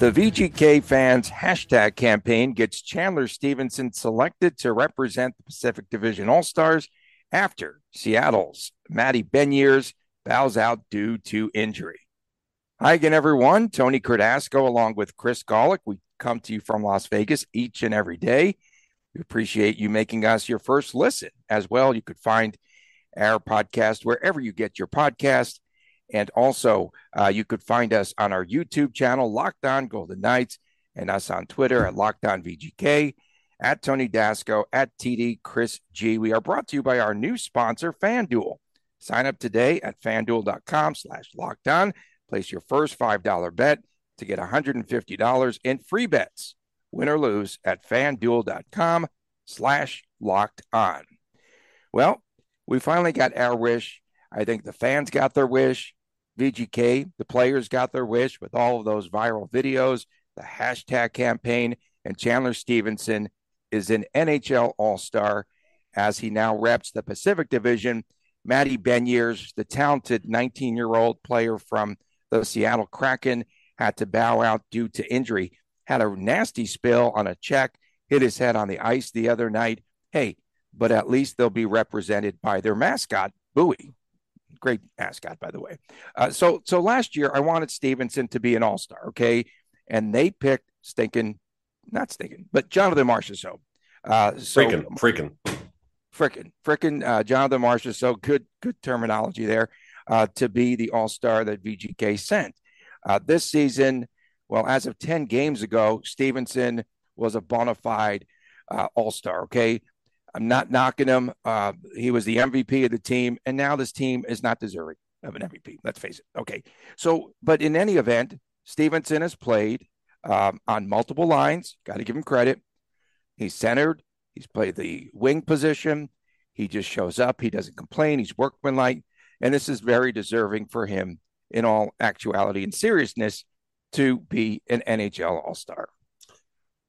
The VGK fans hashtag campaign gets Chandler Stephenson selected to represent the Pacific Division All Stars after Seattle's Matty Beniers bows out due to injury. Hi again, everyone. Tony Cardasco along with Chris Golick. We come to you from Las Vegas each and every day. We appreciate you making us your first listen as well. You could find our podcast wherever you get your podcast and also, uh, you could find us on our YouTube channel, Locked On Golden Knights, and us on Twitter at Locked On VGK, at Tony Dasco, at TD Chris G. We are brought to you by our new sponsor, FanDuel. Sign up today at fanduel.com slash locked on. Place your first $5 bet to get $150 in free bets, win or lose, at fanduel.com slash locked on. Well, we finally got our wish. I think the fans got their wish. VGK, the players got their wish with all of those viral videos, the hashtag campaign, and Chandler Stephenson is an NHL All Star as he now reps the Pacific Division. Matty Beniers, the talented 19 year old player from the Seattle Kraken, had to bow out due to injury. Had a nasty spill on a check, hit his head on the ice the other night. Hey, but at least they'll be represented by their mascot, Buoy great mascot, by the way. Uh, so so last year I wanted Stephenson to be an all star, okay, and they picked stinking, not stinking, but Jonathan Marchessault. Uh, so freaking, freaking, freaking, freaking, uh, Jonathan Marchessault. Good, good terminology there. Uh, to be the all star that VGK sent uh, this season. Well, as of ten games ago, Stephenson was a bona fide uh, all star. Okay, I'm not knocking him. Uh, he was the MVP of the team, and now this team is not deserving of an MVP. Let's face it. Okay. So, but in any event, Stephenson has played um, on multiple lines. Got to give him credit. He's centered. He's played the wing position. He just shows up. He doesn't complain. He's workmanlike, and this is very deserving for him in all actuality and seriousness to be an NHL All Star.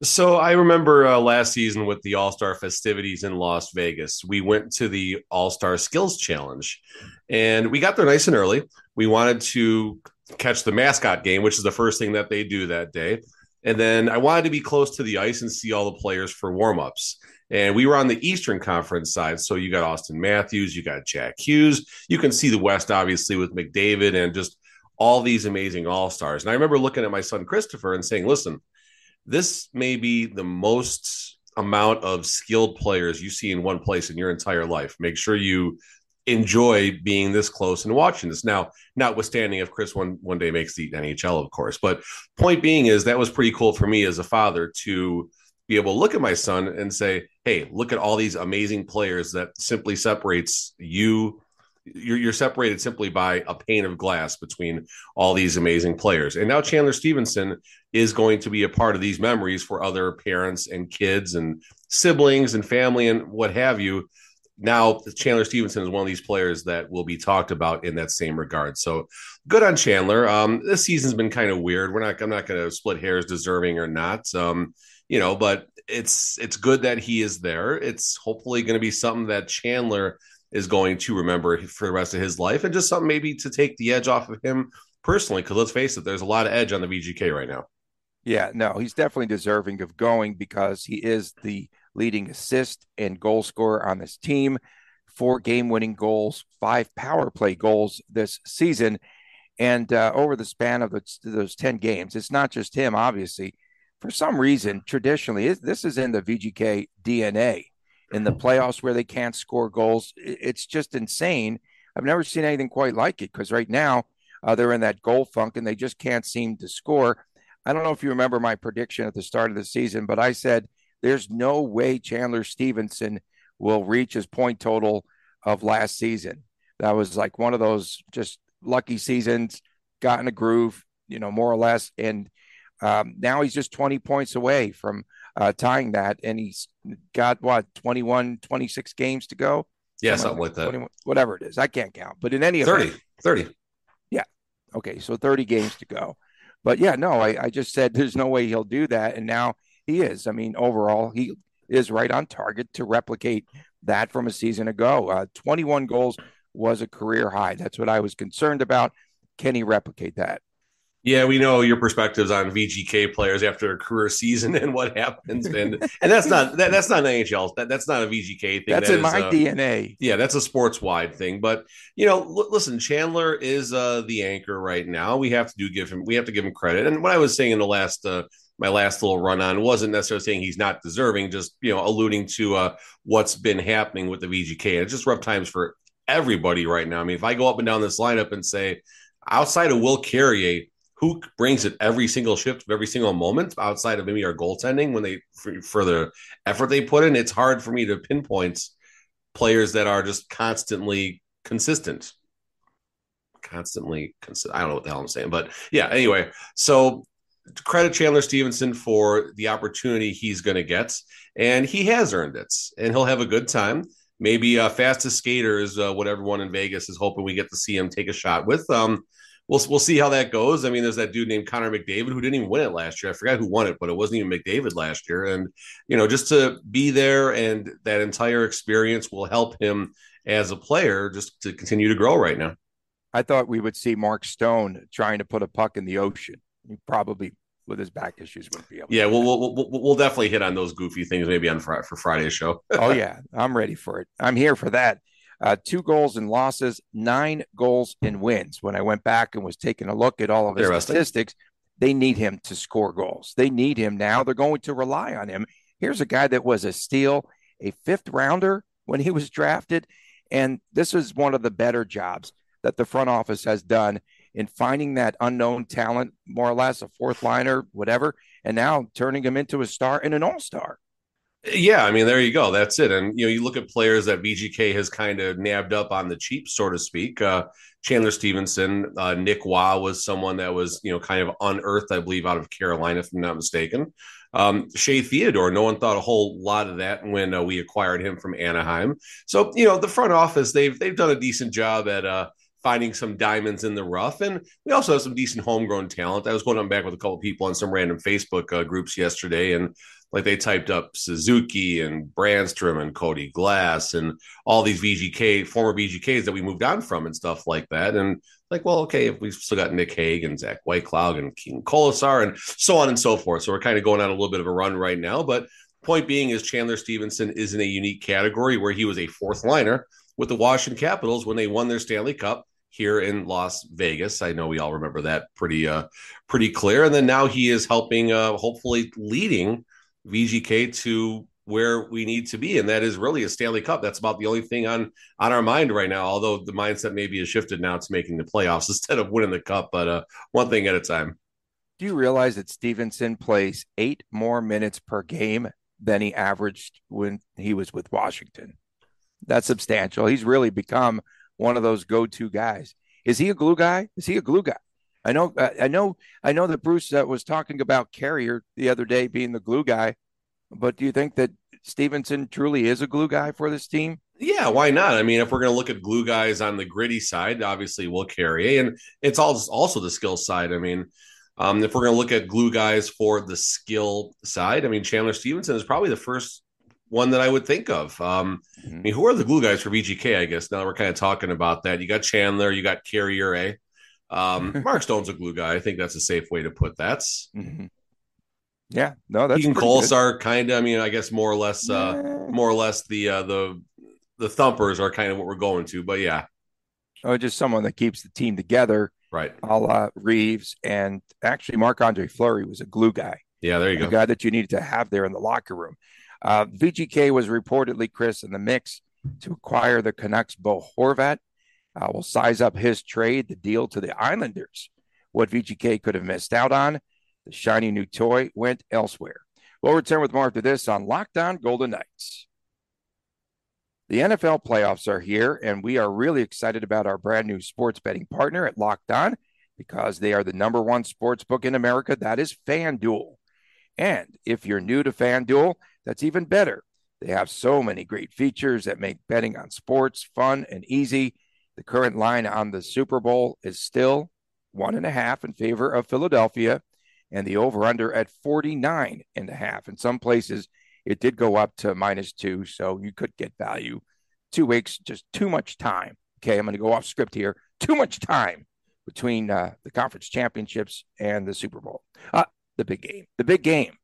So I remember uh, last season with the All Star festivities in Las Vegas, we went to the All Star Skills Challenge, and we got there nice and early. We wanted to catch the mascot game, which is the first thing that they do that day, and then I wanted to be close to the ice and see all the players for warm ups. And we were on the Eastern Conference side, so you got Auston Matthews, you got Jack Hughes, you can see the West obviously with McDavid and just all these amazing All Stars. And I remember looking at my son Christopher and saying, "Listen." This may be the most amount of skilled players you see in one place in your entire life. Make sure you enjoy being this close and watching this. Now, notwithstanding if Chris one one day makes the NHL, of course. But point being is that was pretty cool for me as a father to be able to look at my son and say, "Hey, look at all these amazing players that simply separates you you're, you're separated simply by a pane of glass between all these amazing players. And now Chandler Stephenson is going to be a part of these memories for other parents and kids and siblings and family and what have you. Now Chandler Stephenson is one of these players that will be talked about in that same regard. So good on Chandler. Um, this season's been kind of weird. We're not. I'm not going to split hairs, deserving or not. Um, you know, but it's it's good that he is there. It's hopefully going to be something that Chandler is going to remember for the rest of his life and just something maybe to take the edge off of him personally. Because let's face it, there's a lot of edge on the VGK right now. Yeah, no, he's definitely deserving of going because he is the leading assist and goal scorer on this team. Four game winning goals, five power play goals this season. And uh, over the span of the, those 10 games, it's not just him, obviously. For some reason, traditionally, this is in the VGK DNA in the playoffs where they can't score goals. It's just insane. I've never seen anything quite like it because right now uh, they're in that goal funk and they just can't seem to score. I don't know if you remember my prediction at the start of the season, but I said there's no way Chandler Stephenson will reach his point total of last season. That was like one of those just lucky seasons, got in a groove, you know, more or less. And um, now he's just 20 points away from uh, tying that. And he's got what 21, 26 games to go. Yeah, something, something like that. 21, whatever it is. I can't count. But in any 30, 30. Yeah. Okay. So 30 games to go. But yeah, no, I, I just said there's no way he'll do that. And now he is. I mean, overall, he is right on target to replicate that from a season ago. Uh, 21 goals was a career high. That's what I was concerned about. Can he replicate that? Yeah, we know your perspectives on VGK players after a career season and what happens, and and that's not that, that's not an NHL. That, that's not a VGK thing. That's that in my DNA. Yeah, that's a sports wide thing. But you know, l- listen, Chandler is uh, the anchor right now. We have to do give him we have to give him credit. And what I was saying in the last uh, my last little run on wasn't necessarily saying he's not deserving, just you know, alluding to uh, what's been happening with the VGK. And it's just rough times for everybody right now. I mean, if I go up and down this lineup and say outside of Will Carrier who brings it every single shift, every single moment outside of maybe our goaltending when they for, the effort they put in. It's hard for me to pinpoint players that are just constantly consistent. Constantly consistent. I don't know what the hell I'm saying, but yeah. Anyway, so credit Chandler Stephenson for the opportunity he's going to get, and he has earned it, and he'll have a good time. Maybe uh, fastest skater is uh, what everyone in Vegas is hoping we get to see him take a shot with. Um, we'll we'll see how that goes. I mean, there's that dude named Connor McDavid who didn't even win it last year. I forgot who won it, but it wasn't even McDavid last year. And you know, just to be there and that entire experience will help him as a player just to continue to grow right now. I thought we would see Mark Stone trying to put a puck in the ocean. He probably with his back issues wouldn't be able. Yeah, we'll, we'll, we'll we'll definitely hit on those goofy things maybe on Friday for Friday's show. oh yeah, I'm ready for it. I'm here for that uh, two goals and losses, nine goals and wins. When I went back and was taking a look at all of his statistics, they need him to score goals. They need him now. They're going to rely on him. Here's a guy that was a steal, a fifth rounder when he was drafted. And this is one of the better jobs that the front office has done in finding that unknown talent, more or less a fourth liner, whatever, and now turning him into a star and an all star. Yeah, I mean, there you go. That's it. And you know, you look at players that VGK has kind of nabbed up on the cheap, so to speak. Uh, Chandler Stephenson, uh, Nick Waugh was someone that was you know kind of unearthed, I believe, out of Carolina, if I'm not mistaken. Um, Shea Theodore, no one thought a whole lot of that when uh, we acquired him from Anaheim. So you know, the front office they've they've done a decent job at uh, finding some diamonds in the rough. And we also have some decent homegrown talent. I was going on back with a couple people on some random Facebook uh, groups yesterday, and like they typed up Suzuki and Brannstrom and Cody Glass and all these VGK former VGKs that we moved on from and stuff like that. And like, well, okay, if we've still got Nick Hague and Zach Whitecloud and King Kolesar and so on and so forth. So we're kind of going on a little bit of a run right now. But point being is Chandler Stephenson is in a unique category where he was a fourth liner with the Washington Capitals when they won their Stanley Cup here in Las Vegas. I know we all remember that pretty uh pretty clear. And then now he is helping uh hopefully leading VGK to where we need to be, and that is really a Stanley Cup. That's about the only thing on on our mind right now. Although the mindset maybe has shifted now to making the playoffs instead of winning the cup, but uh, one thing at a time. Do you realize that Stephenson plays eight more minutes per game than he averaged when he was with Washington? That's substantial. He's really become one of those go-to guys. Is he a glue guy? Is he a glue guy? I know, I know, I know that Bruce uh, was talking about Carrier the other day being the glue guy, but do you think that Stephenson truly is a glue guy for this team? Yeah, why not? I mean, if we're going to look at glue guys on the gritty side, obviously Will Carrier, and it's all also the skill side. I mean, um, if we're going to look at glue guys for the skill side, I mean, Chandler Stephenson is probably the first one that I would think of. Um, mm-hmm. I mean, who are the glue guys for VGK? I guess now we're kind of talking about that. You got Chandler, you got Carrier, eh? Um, Mark Stone's a glue guy. I think that's a safe way to put that. Mm-hmm. Yeah, no, that's Keegan Kolesar kind of. I mean, I guess more or less, uh, yeah. more or less the uh, the the thumpers are kind of what we're going to. But yeah, oh, just someone that keeps the team together, right? A la Reaves and actually Marc-Andre Fleury was a glue guy. Yeah, there you go. A guy that you needed to have there in the locker room. Uh, VGK was reportedly Chris in the mix to acquire the Canucks Bo Horvat uh, will size up his trade, the deal to the Islanders. What VGK could have missed out on, the shiny new toy went elsewhere. We'll return with more after this on Locked On Golden Knights. The NFL playoffs are here, and we are really excited about our brand new sports betting partner at Locked On because they are the number one sports book in America. That is FanDuel. And if you're new to FanDuel, that's even better. They have so many great features that make betting on sports fun and easy. The current line on the Super Bowl is still one and a half in favor of Philadelphia, and the over under at 49 and a half. In some places, it did go up to minus two, so you could get value. Two weeks, just too much time. Okay, I'm going to go off script here. Too much time between uh, the conference championships and the Super Bowl. Uh, the big game. The big game.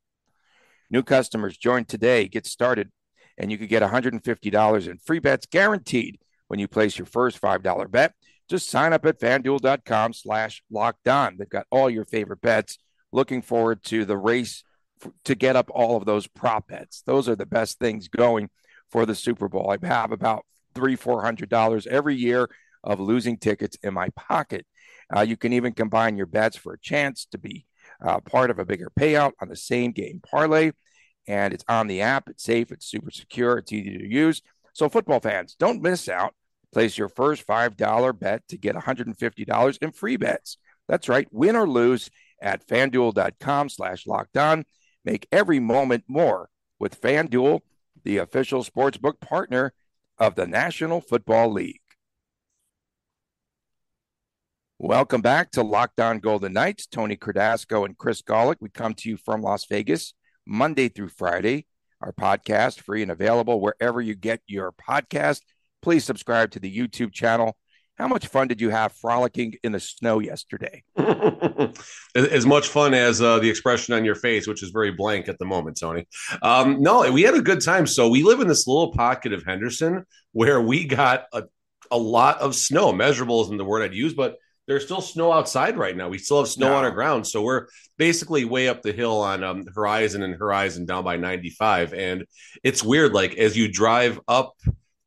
New customers join today. Get started, and you could get $150 in free bets guaranteed when you place your first $5 bet. Just sign up at fanduel.com slash locked on. They've got all your favorite bets. Looking forward to the race to get up all of those prop bets. Those are the best things going for the Super Bowl. I have about three, four hundred dollars every year of losing tickets in my pocket. Uh, you can even combine your bets for a chance to be uh, part of a bigger payout on the same game parlay. And it's on the app. It's safe. It's super secure. It's easy to use. So, football fans, don't miss out. Place your first $5 bet to get $150 in free bets. That's right. Win or lose at fanduel.com slash locked on. Make every moment more with FanDuel, the official sportsbook partner of the National Football League. Welcome back to Locked On Golden Knights. Tony Cardasco and Chris Gawlik. We come to you from Las Vegas Monday through Friday. Our podcast free and available wherever you get your podcast. Please subscribe to the YouTube channel. How much fun did you have frolicking in the snow yesterday? as much fun as uh, the expression on your face, which is very blank at the moment, Tony. Um, no, we had a good time. So we live in this little pocket of Henderson where we got a, a lot of snow. Measurable isn't the word I'd use, but there's still snow outside right now. We still have snow no. on our ground. So we're basically way up the hill on um, Horizon and Horizon down by 95. And it's weird. Like as you drive up,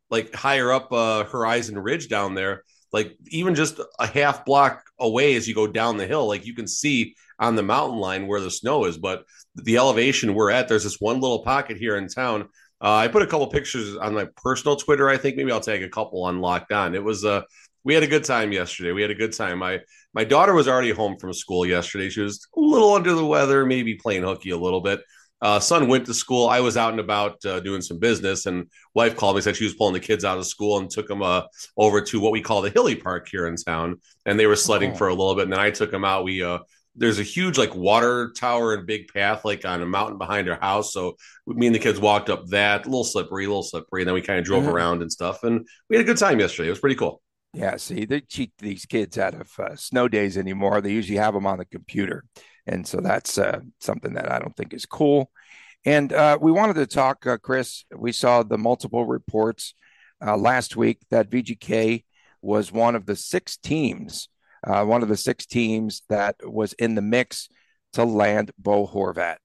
like higher up uh, Horizon Ridge down there, like even just a half block away as you go down the hill, like you can see on the mountain line where the snow is. But the elevation we're at, there's this one little pocket here in town. Uh, I put a couple pictures on my personal Twitter. I think maybe I'll take a couple on Locked On. It was uh, we had a good time yesterday. We had a good time. My my daughter was already home from school yesterday. She was a little under the weather, maybe playing hooky a little bit. Uh, son went to school. I was out and about uh, doing some business, and wife called me said she was pulling the kids out of school and took them uh, over to what we call the Hilly Park here in town, and they were sledding oh. for a little bit. And then I took them out. We uh, there's a huge like water tower and big path like on a mountain behind our house. So me and the kids walked up that, a little slippery, a little slippery, and then we kind of drove mm-hmm. around and stuff, and we had a good time yesterday. It was pretty cool. Yeah, see, they cheat these kids out of uh, snow days anymore. They usually have them on the computer, and so that's uh, something that I don't think is cool. And uh, we wanted to talk, uh, Chris. We saw the multiple reports uh, last week that VGK was one of the six teams, uh, one of the six teams that was in the mix to land Bo Horvat.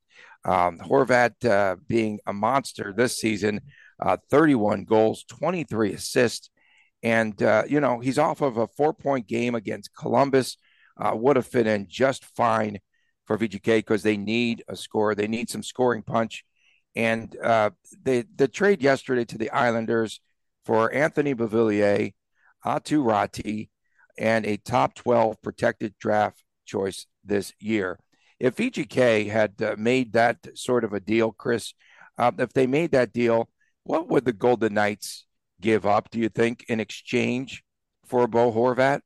Um, Horvat uh, being a monster this season, uh, 31 goals, 23 assists. And, you know, he's off of a four point game against Columbus, would have fit in just fine for VGK because they need a score. They need some scoring punch. And uh, they, the trade yesterday to the Islanders for Anthony Beauvillier, Aatu Raty, and a top 12 protected draft choice this year. If VGK had uh, made that sort of a deal, Chris, uh, if they made that deal, what would the Golden Knights give up, do you think, in exchange for Bo Horvat?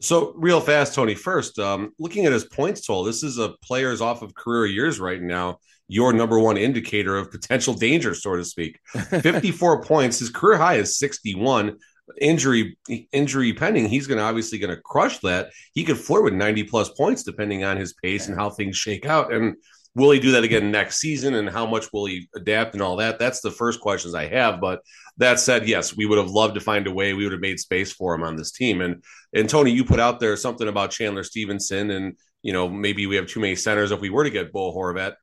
So, real fast, Tony. First, um, looking at his points total, this is a player's off of career years right now. Your number one indicator of potential danger, so to speak. 54 points. His career high is 61. Injury injury pending. He's going to obviously going to crush that. He could flirt with 90 plus points depending on his pace and how things shake out. And will he do that again next season? And how much will he adapt and all that? That's the first questions I have. But that said, yes, we would have loved to find a way. We would have made space for him on this team. And and Tony, you put out there something about Chandler Stephenson and you know maybe we have too many centers if we were to get Bo Horvat.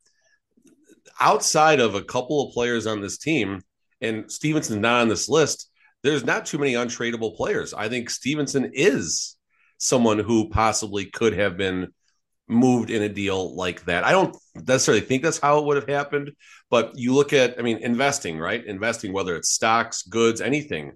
Outside of a couple of players on this team, and Stephenson's not on this list, there's not too many untradeable players. I think Stephenson is someone who possibly could have been moved in a deal like that. I don't necessarily think that's how it would have happened, but you look at, I mean, investing, right? Investing, whether it's stocks, goods, anything.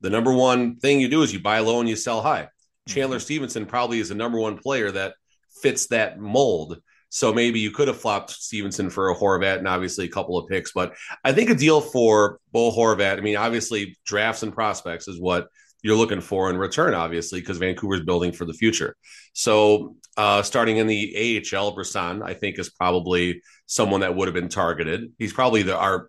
The number one thing you do is you buy low and you sell high. Chandler mm-hmm. Probably is the number one player that fits that mold. So maybe you could have flopped Stephenson for a Horvat and obviously a couple of picks. But I think a deal for Bo Horvat, I mean, obviously drafts and prospects is what you're looking for in return, obviously, because Vancouver's building for the future. So uh, starting in the AHL, Brisson, I think, is probably someone that would have been targeted. He's probably the our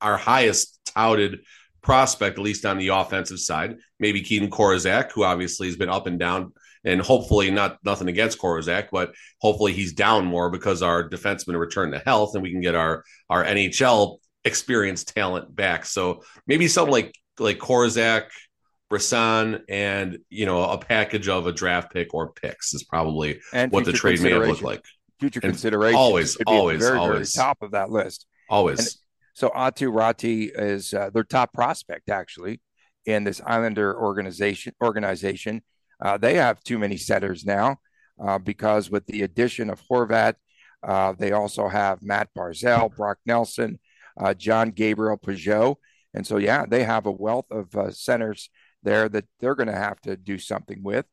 our highest touted prospect, at least on the offensive side. Maybe Keaton Korczak, who obviously has been up and down, and hopefully not nothing against Korczak, but hopefully he's down more because our defensemen return to health and we can get our our NHL experienced talent back. So maybe something like like Korczak – Brisson and you know a package of a draft pick or picks is probably and what the trade may have looked like. Future and consideration, always, always, very, always very top of that list. Always. And so Aatu Raty is uh, their top prospect actually in this Islander organization. Organization, uh, they have too many setters now uh, because with the addition of Horvat, uh, they also have Matt Barzal, Brock Nelson, uh, John Gabriel Pageau, and so yeah, they have a wealth of uh, centers there that they're going to have to do something with.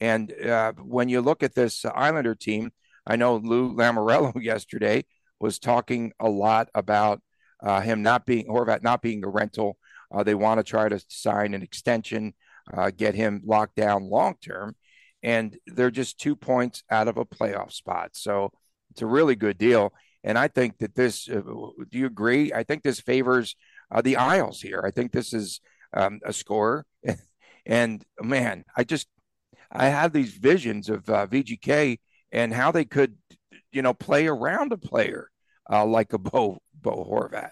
And uh, when you look at this Islander team, I know Lou Lamoriello yesterday was talking a lot about uh, him not being Horvat not being a rental. Uh, they want to try to sign an extension, uh, get him locked down long term, and they're just two points out of a playoff spot. So it's a really good deal. And I think that this. Uh, do you agree? I think this favors uh, the Isles here. I think this is um, a scorer. and man, I just I have these visions of uh, VGK and how they could, you know, play around a player uh, like a Bo Bo Horvat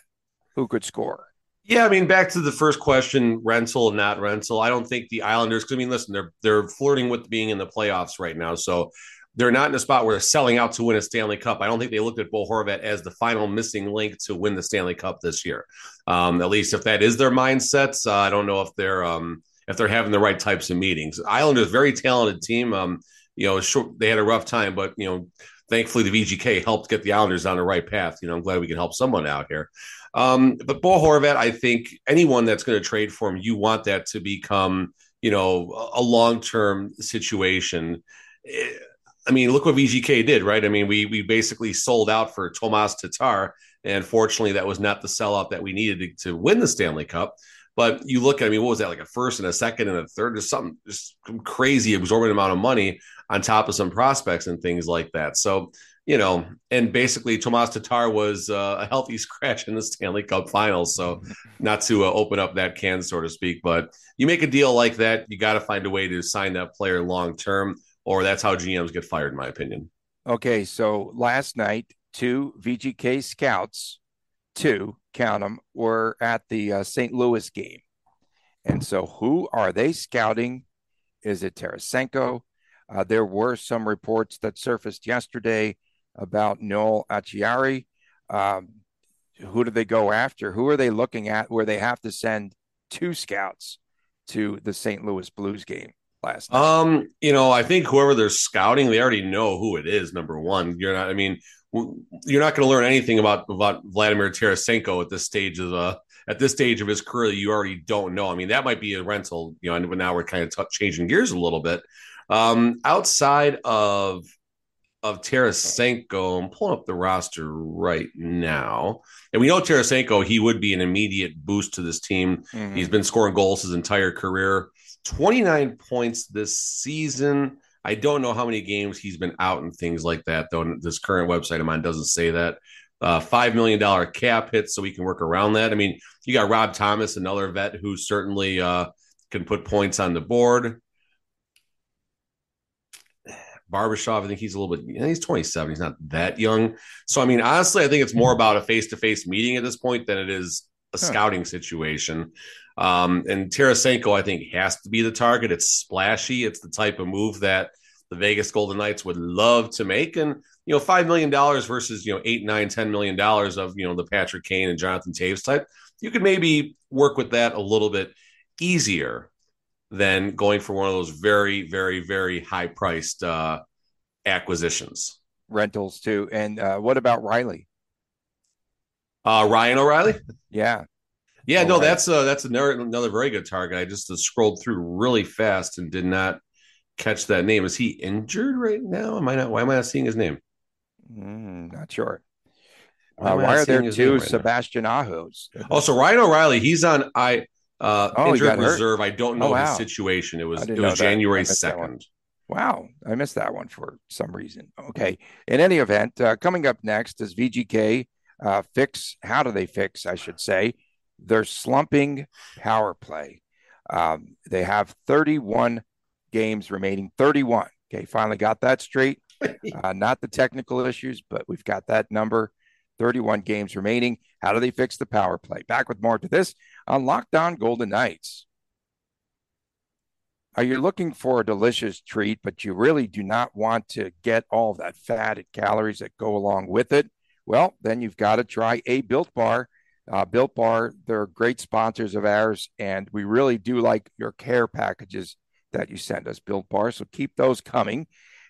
who could score. Yeah, I mean, back to the first question, rental and not rental. I don't think the Islanders. I mean, listen, they're they're flirting with being in the playoffs right now, so they're not in a spot where they're selling out to win a Stanley Cup. I don't think they looked at Bo Horvat as the final missing link to win the Stanley Cup this year. Um, at least if that is their mindsets, uh, I don't know if they're um, if they're having the right types of meetings. Islanders, very talented team. Um, you know, short, they had a rough time, but you know, thankfully the VGK helped get the Islanders on the right path. You know, I'm glad we can help someone out here. Um, but Bo Horvat, I think anyone that's going to trade for him, you want that to become, you know, a long term situation. It, I mean, look what VGK did, right? I mean, we we basically sold out for Tomas Tatar, and fortunately, that was not the sellout that we needed to, to win the Stanley Cup. But you look at, I mean, what was that like a first and a second and a third? Just something just crazy, absorbent amount of money on top of some prospects and things like that. So, you know, and basically Tomas Tatar was uh, a healthy scratch in the Stanley Cup Finals. So, not to uh, open up that can, so to speak, but you make a deal like that, you got to find a way to sign that player long term or that's how GMs get fired, in my opinion. Okay, so last night, two VGK scouts, two count them, were at the uh, St. Louis game. And so, who are they scouting? Is it Tarasenko? Uh, there were some reports that surfaced yesterday about Noel Acciari. Um, who do they go after? Who are they looking at where they have to send two scouts to the St. Louis Blues game? Last night? Um, you know, I think whoever they're scouting, they already know who it is. Number one, you're not. I mean, you're not going to learn anything about about Vladimir Tarasenko at this stage of the at this stage of his career you already don't know. I mean, that might be a rental. You know, and now we're kind of t- changing gears a little bit. Um, outside of of Tarasenko, I'm pulling up the roster right now. And we know Tarasenko, he would be an immediate boost to this team. Mm-hmm. He's been scoring goals his entire career. 29 points this season. I don't know how many games he's been out and things like that, though. This current website of mine doesn't say that. Uh, $5 million cap hit, so we can work around that. I mean, you got Rob Thomas, another vet who certainly uh, can put points on the board. Barbashev, I think he's a little bit, he's 27. He's not that young. So, I mean, honestly, I think it's more about a face to face meeting at this point than it is a huh. scouting situation. Um, and Tarasenko, I think, has to be the target. It's splashy. It's the type of move that the Vegas Golden Knights would love to make. And, you know, $5 million versus, you know, eight, nine, $10 million of, you know, the Patrick Kane and Jonathan Toews type, you could maybe work with that a little bit easier than going for one of those very, very, very high priced uh, acquisitions. Rentals, too. And uh, what about Riley? Uh, Ryan O'Reilly? Yeah. Yeah, no, right. that's uh, that's another another very good target. I just uh, scrolled through really fast and did not catch that name. Is he injured right now? Am I not? Why am I not seeing his name? Mm, not sure. Uh, why are there two right Sebastian Ahos? Oh, so Ryan O'Reilly, he's on I uh oh, injured reserve. Hurt? I don't know oh, wow. his situation. It was it was January second. Wow, I missed that one for some reason. Okay. In any event, uh, coming up next is VGK uh, fix. How do they fix? I should say their slumping power play. Um, they have 31 games remaining. 31. Okay, finally got that straight. Uh, not the technical issues, but we've got that number. 31 games remaining. How do they fix the power play? Back with more to this on Locked On Golden Knights. Are you looking for a delicious treat, but you really do not want to get all that fat and calories that go along with it? Well, then you've got to try a Built Bar. Uh, Built Bar, they're great sponsors of ours, and we really do like your care packages that you send us, Built Bar. So keep those coming.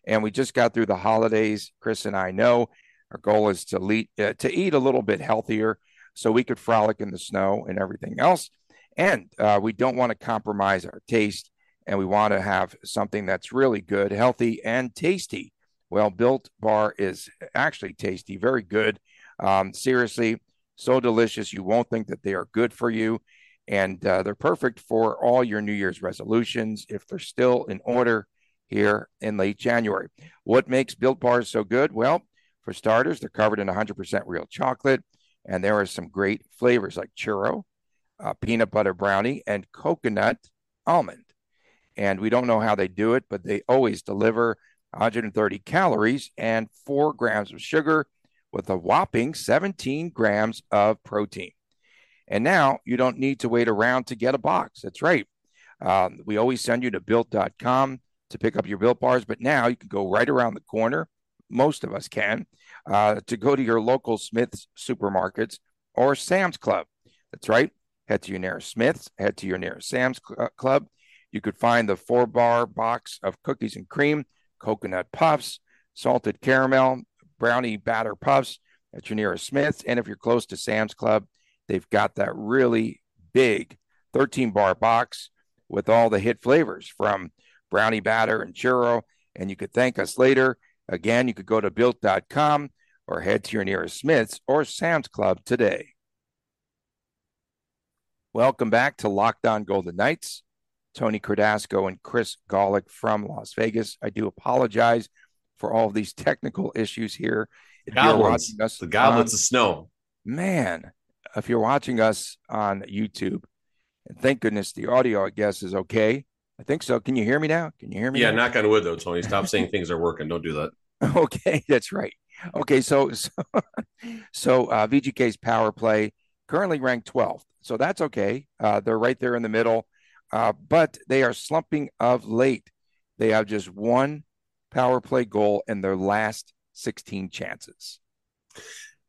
And we just got through the holidays. Chris and I know our goal is to, lead, uh, to eat a little bit healthier so we could frolic in the snow and everything else. And uh, we don't want to compromise our taste, and we want to have something that's really good, healthy, and tasty. Well, Built Bar is actually tasty, very good. Um, seriously, so delicious. You won't think that they are good for you. And uh, they're perfect for all your New Year's resolutions if they're still in order here in late January. What makes Built Bars so good? Well, for starters, they're covered in 100% real chocolate, and there are some great flavors like churro, uh, peanut butter brownie, and coconut almond. And we don't know how they do it, but they always deliver 130 calories and four grams of sugar with a whopping 17 grams of protein. And now you don't need to wait around to get a box. That's right. Um, we always send you to built.com to pick up your built bars, but now you can go right around the corner. Most of us can uh, to go to your local Smith's supermarkets or Sam's Club. That's right. Head to your nearest Smith's, head to your nearest Sam's uh, Club. You could find the four bar box of cookies and cream, coconut puffs, salted caramel, brownie batter puffs at your nearest Smith's. And if you're close to Sam's Club, they've got that really big 13 bar box with all the hit flavors from brownie batter and churro. And you could thank us later. Again, you could go to built.com or head to your nearest Smith's or Sam's Club today. Welcome back to Locked On Golden Knights. Tony Cardasco and Chris Gawlik from Las Vegas. I do apologize for all these technical issues here. If watching us the on, of snow. Man, if you're watching us on YouTube, and thank goodness the audio, I guess, is okay. I think so. Can you hear me now? Can you hear me? Yeah, now? knock on wood though, Tony. Stop saying things are working. Don't do that. Okay, that's right. Okay, so so, so uh, VGK's power play currently ranked 12th, so that's okay. Uh, they're right there in the middle, uh, but they are slumping of late. They have just one power play goal in their last 16 chances.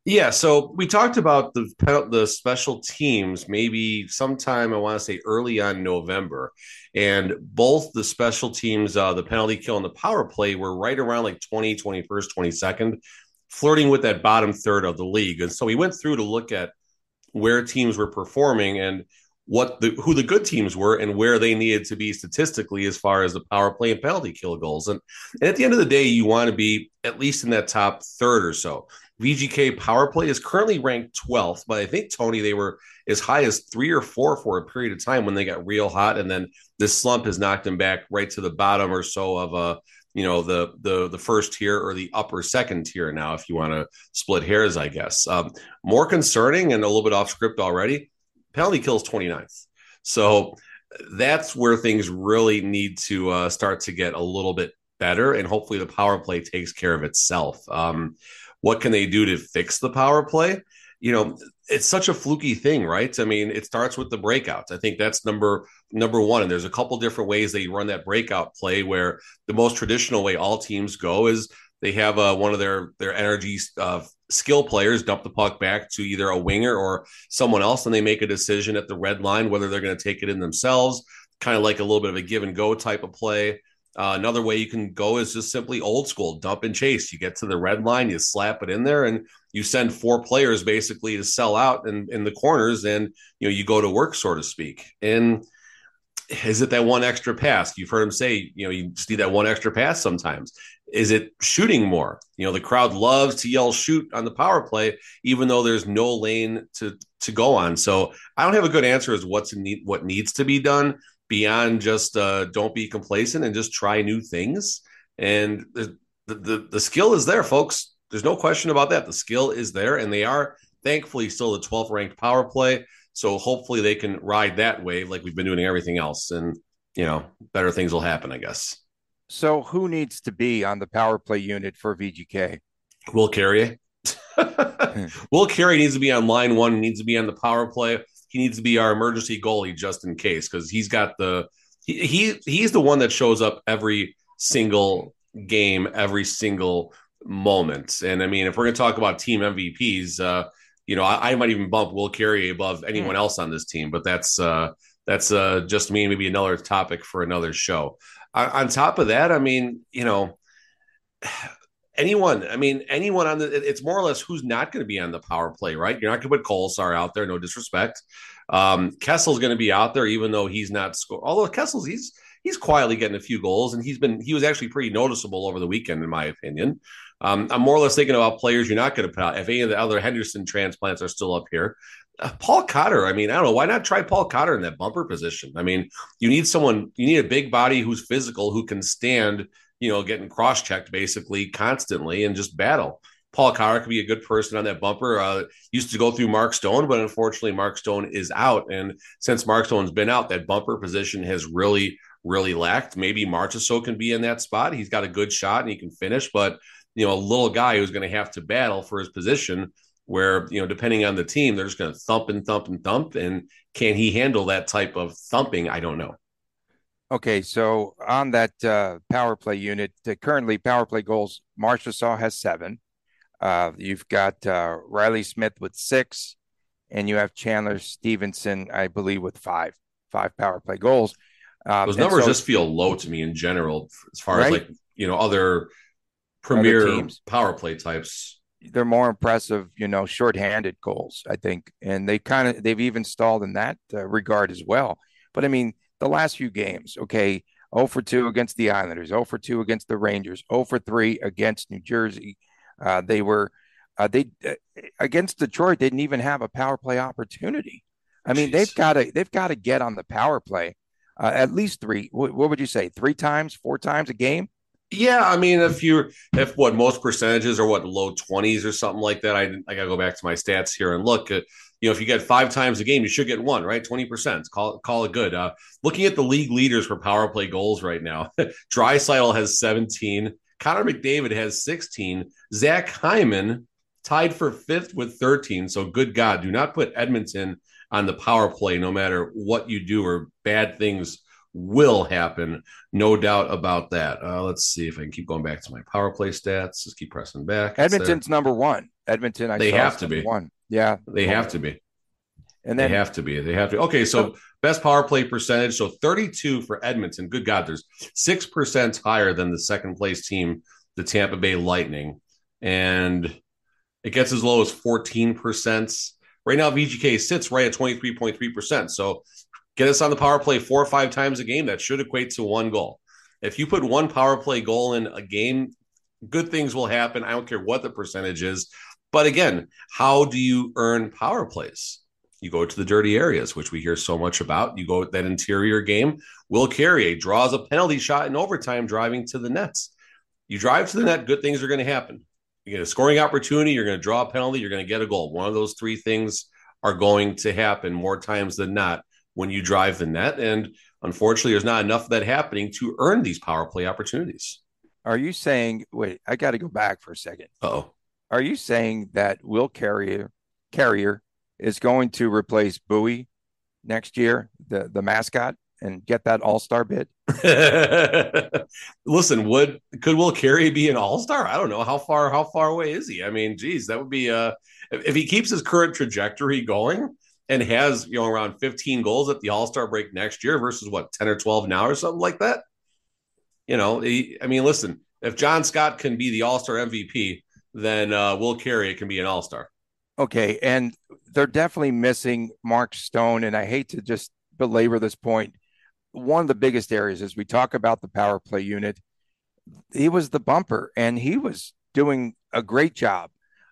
Yeah, so we talked about the the special teams maybe sometime I want to say early on November, and both the special teams, uh, the penalty kill and the power play, were right around like 20, 21st, 22nd, flirting with that bottom third of the league. And so we went through to look at where teams were performing and what the who the good teams were and where they needed to be statistically as far as the power play and penalty kill goals. And, and at the end of the day, you want to be at least in that top third or so. VGK power play is currently ranked 12th, but I think Tony they were as high as three or four for a period of time when they got real hot, and then this slump has knocked them back right to the bottom or so of a uh, you know the the the first tier or the upper second tier now, if you want to split hairs, I guess. Um, more concerning and a little bit off script already penalty kills 29th. So that's where things really need to uh, start to get a little bit better. And hopefully the power play takes care of itself. Um, what can they do to fix the power play? You know, it's such a fluky thing, right? I mean, it starts with the breakouts. I think that's number number one. And there's a couple different ways they run that breakout play where the most traditional way all teams go is they have uh, one of their their energy uh, skill players dump the puck back to either a winger or someone else, and they make a decision at the red line whether they're going to take it in themselves, kind of like a little bit of a give and go type of play. Uh, another way you can go is just simply old school dump and chase. You get to the red line, you slap it in there, and you send four players basically to sell out in, in the corners, and you know you go to work, so to speak. And is it that one extra pass? You've heard him say, you know, you just need that one extra pass sometimes. Is it shooting more? You know, the crowd loves to yell shoot on the power play, even though there's no lane to to go on. So I don't have a good answer as what's need, what needs to be done beyond just uh, don't be complacent and just try new things. And the, the the skill is there, folks. There's no question about that. The skill is there, and they are thankfully still the 12th ranked power play. So hopefully they can ride that wave like we've been doing everything else, and you know better things will happen, I guess. So who needs to be on the power play unit for VGK? Will Carrier. Will Carey needs to be on line one. Needs to be on the power play. He needs to be our emergency goalie just in case because he's got the he, he he's the one that shows up every single game, every single moment. And I mean, if we're going to talk about team MVPs, uh, you know, I, I, might even bump Will Carey above anyone else on this team, but that's uh, that's uh, just me. Maybe another topic for another show. On, on top of that, I mean, you know, anyone. I mean, anyone on the. It's more or less who's not going to be on the power play, right? You're not going to put Kolesar out there. No disrespect. Um, Kessel's going to be out there, even though he's not score. Although Kessel's he's he's quietly getting a few goals, and he's been he was actually pretty noticeable over the weekend, in my opinion. Um, I'm more or less thinking about players you're not going to put out. If any of the other Henderson transplants are still up here, uh, Paul Cotter. I mean, I don't know why not try Paul Cotter in that bumper position. I mean, you need someone, you need a big body who's physical, who can stand, you know, getting cross checked basically constantly and just battle. Paul Cotter could be a good person on that bumper. Uh, used to go through Mark Stone, but unfortunately, Mark Stone is out. And since Mark Stone's been out, that bumper position has really, really lacked. Maybe Marchessault can be in that spot. He's got a good shot and he can finish, but you know, a little guy who's going to have to battle for his position where, you know, depending on the team, they're just going to thump and thump and thump. And can he handle that type of thumping? I don't know. Okay, so on that uh, power play unit, uh, currently power play goals, Marchessault has seven. Uh, you've got uh, Reilly Smith with six, and you have Chandler Stephenson, I believe, with five, five power play goals. Um, Those numbers so, just feel low to me in general, as far right? as like you know other premier teams. power play types. They're more impressive, you know, shorthanded goals, I think, and they kind of they've even stalled in that uh, regard as well. But I mean, the last few games, okay, 0 for 2 against the Islanders, 0 for 2 against the Rangers, 0 for 3 against New Jersey. Uh, they were uh, they uh, against Detroit didn't even have a power play opportunity. I mean, Jeez. they've got to they've got to get on the power play uh, at least three. What, what, would you say? Three times, four times a game? Yeah, I mean, if you're if what most percentages are what low twenties or something like that, I I gotta go back to my stats here and look at you know if you get five times a game, you should get one, right? Twenty percent, call call it good. Uh, looking at the league leaders for power play goals right now, Draisaitl has seventeen, Connor McDavid has sixteen, Zach Hyman tied for fifth with thirteen. So good God, do not put Edmonton on the power play, no matter what you do or bad things will happen. No doubt about that. Uh, let's see if I can keep going back to my power play stats. Just keep pressing back. Edmonton's number one. Edmonton, I they have to be one. Yeah, they have to be. And then, they have to be. They have to. Okay, so best power play percentage. So 32 for Edmonton. Good God, there's six percent higher than the second place team, the Tampa Bay Lightning, and it gets as low as 14 percent. Right now, VGK sits right at 23.3 percent. So Get us on the power play four or five times a game. That should equate to one goal. If you put one power play goal in a game, good things will happen. I don't care what the percentage is. But again, how do you earn power plays? You go to the dirty areas, which we hear so much about. You go that interior game. Will Carrier draws a penalty shot in overtime, driving to the nets. You drive to the net, good things are going to happen. You get a scoring opportunity, you're going to draw a penalty, you're going to get a goal. One of those three things are going to happen more times than not when you drive the net. And unfortunately, there's not enough of that happening to earn these power play opportunities. Are you saying, wait, I got to go back for a second. Oh, are you saying that Will Carrier Carrier is going to replace Buoy next year, the the mascot, and get that All Star bid? Listen, would could Will Carrier be an All Star? I don't know how far how far away is he. I mean, geez, that would be uh if, if he keeps his current trajectory going and has you know around 15 goals at the All Star break next year versus what 10 or 12 now or something like that. You know, he, I mean, listen, if John Scott can be the All Star MVP, then uh, Will Carrier can be an All Star. Okay, and they're definitely missing Mark Stone, and I hate to just belabor this point. one of the biggest areas as we talk about the power play unit, he was the bumper and he was doing a great job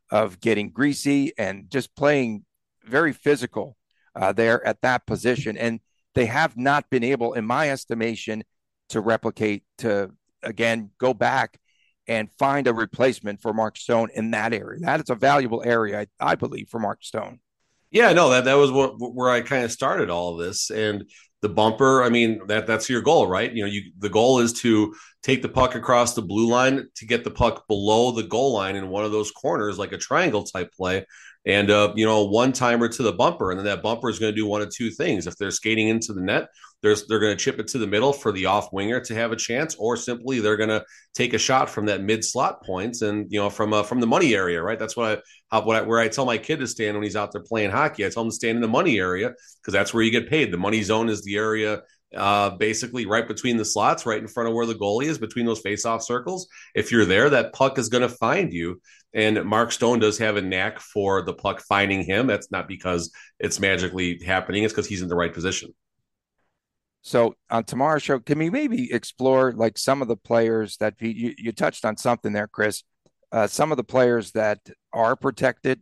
of getting greasy and just playing very physical uh, there at that position. And they have not been able, in my estimation, to replicate, to again go back and find a replacement for Mark Stone in that area. That is a valuable area, I, I believe, for Mark Stone. Yeah, no, that that was what, where I kind of started all of this, and the bumper. I mean, that that's your goal, right? You know, you the goal is to take the puck across the blue line to get the puck below the goal line in one of those corners, like a triangle type play, and uh, you know, one timer to the bumper, and then that bumper is going to do one of two things. If they're skating into the net, there's they're going to chip it to the middle for the off winger to have a chance, or simply they're going to take a shot from that mid slot points and you know from uh, from the money area, right? That's what I how, what I, where I tell my kid to stand when he's out there playing hockey. I tell him to stand in the money area because that's where you get paid. The money zone is the area uh, basically right between the slots, right in front of where the goalie is, between those face-off circles. If you're there, that puck is going to find you. And Mark Stone does have a knack for the puck finding him. That's not because it's magically happening; it's because he's in the right position. So on tomorrow's show, can we maybe explore like some of the players that you, you touched on something there, Chris? Uh, some of the players that are protected,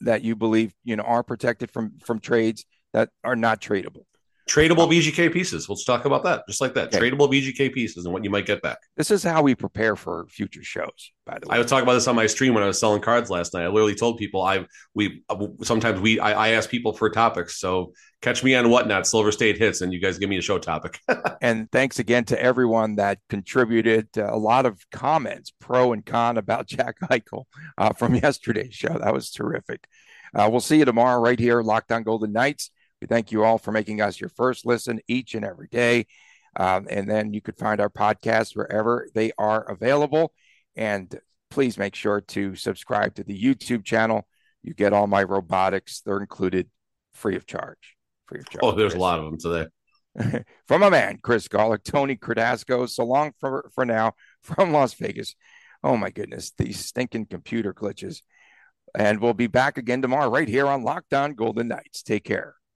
that you believe you know are protected from from trades that are not tradable. Tradable VGK pieces. Let's talk about that. Just like that. Okay. Tradable VGK pieces and what you might get back. This is how we prepare for future shows, by the way. I was talking about this on my stream when I was selling cards last night. I literally told people I we sometimes we I, I ask people for topics. So catch me on whatnot, Silver State hits, and you guys give me a show topic. and thanks again to everyone that contributed uh, a lot of comments, pro and con, about Jack Eichel uh, from yesterday's show. That was terrific. Uh, we'll see you tomorrow right here, Locked On Golden Knights. We thank you all for making us your first listen each and every day. Um, and then you could find our podcast wherever they are available. And please make sure to subscribe to the YouTube channel. You get all my robotics, they're included free of charge. Free of charge. Oh, there's Chris. a lot of them today. from a man, Chris Gawlik, Tony Cardasco. So long for, for now from Las Vegas. Oh my goodness, these stinking computer glitches. And we'll be back again tomorrow right here on Locked On Golden Knights. Take care.